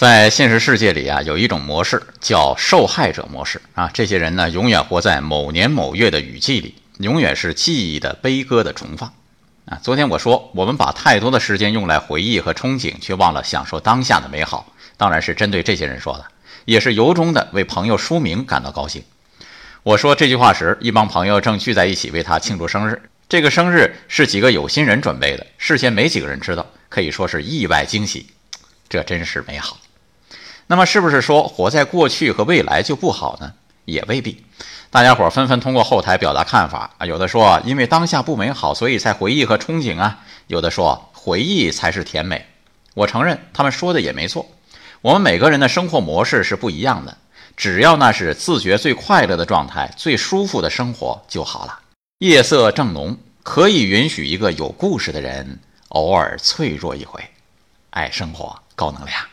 在现实世界里啊，有一种模式叫受害者模式啊。这些人呢，永远活在某年某月的雨季里，永远是记忆的悲歌的重放啊。昨天我说，我们把太多的时间用来回忆和憧憬，却忘了享受当下的美好。当然是针对这些人说的，也是由衷的为朋友书明感到高兴。我说这句话时，一帮朋友正聚在一起为他庆祝生日。这个生日是几个有心人准备的，事先没几个人知道，可以说是意外惊喜。这真是美好。那么是不是说活在过去和未来就不好呢？也未必。大家伙纷纷通过后台表达看法啊，有的说因为当下不美好，所以才回忆和憧憬啊；有的说回忆才是甜美。我承认他们说的也没错。我们每个人的生活模式是不一样的，只要那是自觉最快乐的状态、最舒服的生活就好了。夜色正浓，可以允许一个有故事的人偶尔脆弱一回。爱生活，高能量。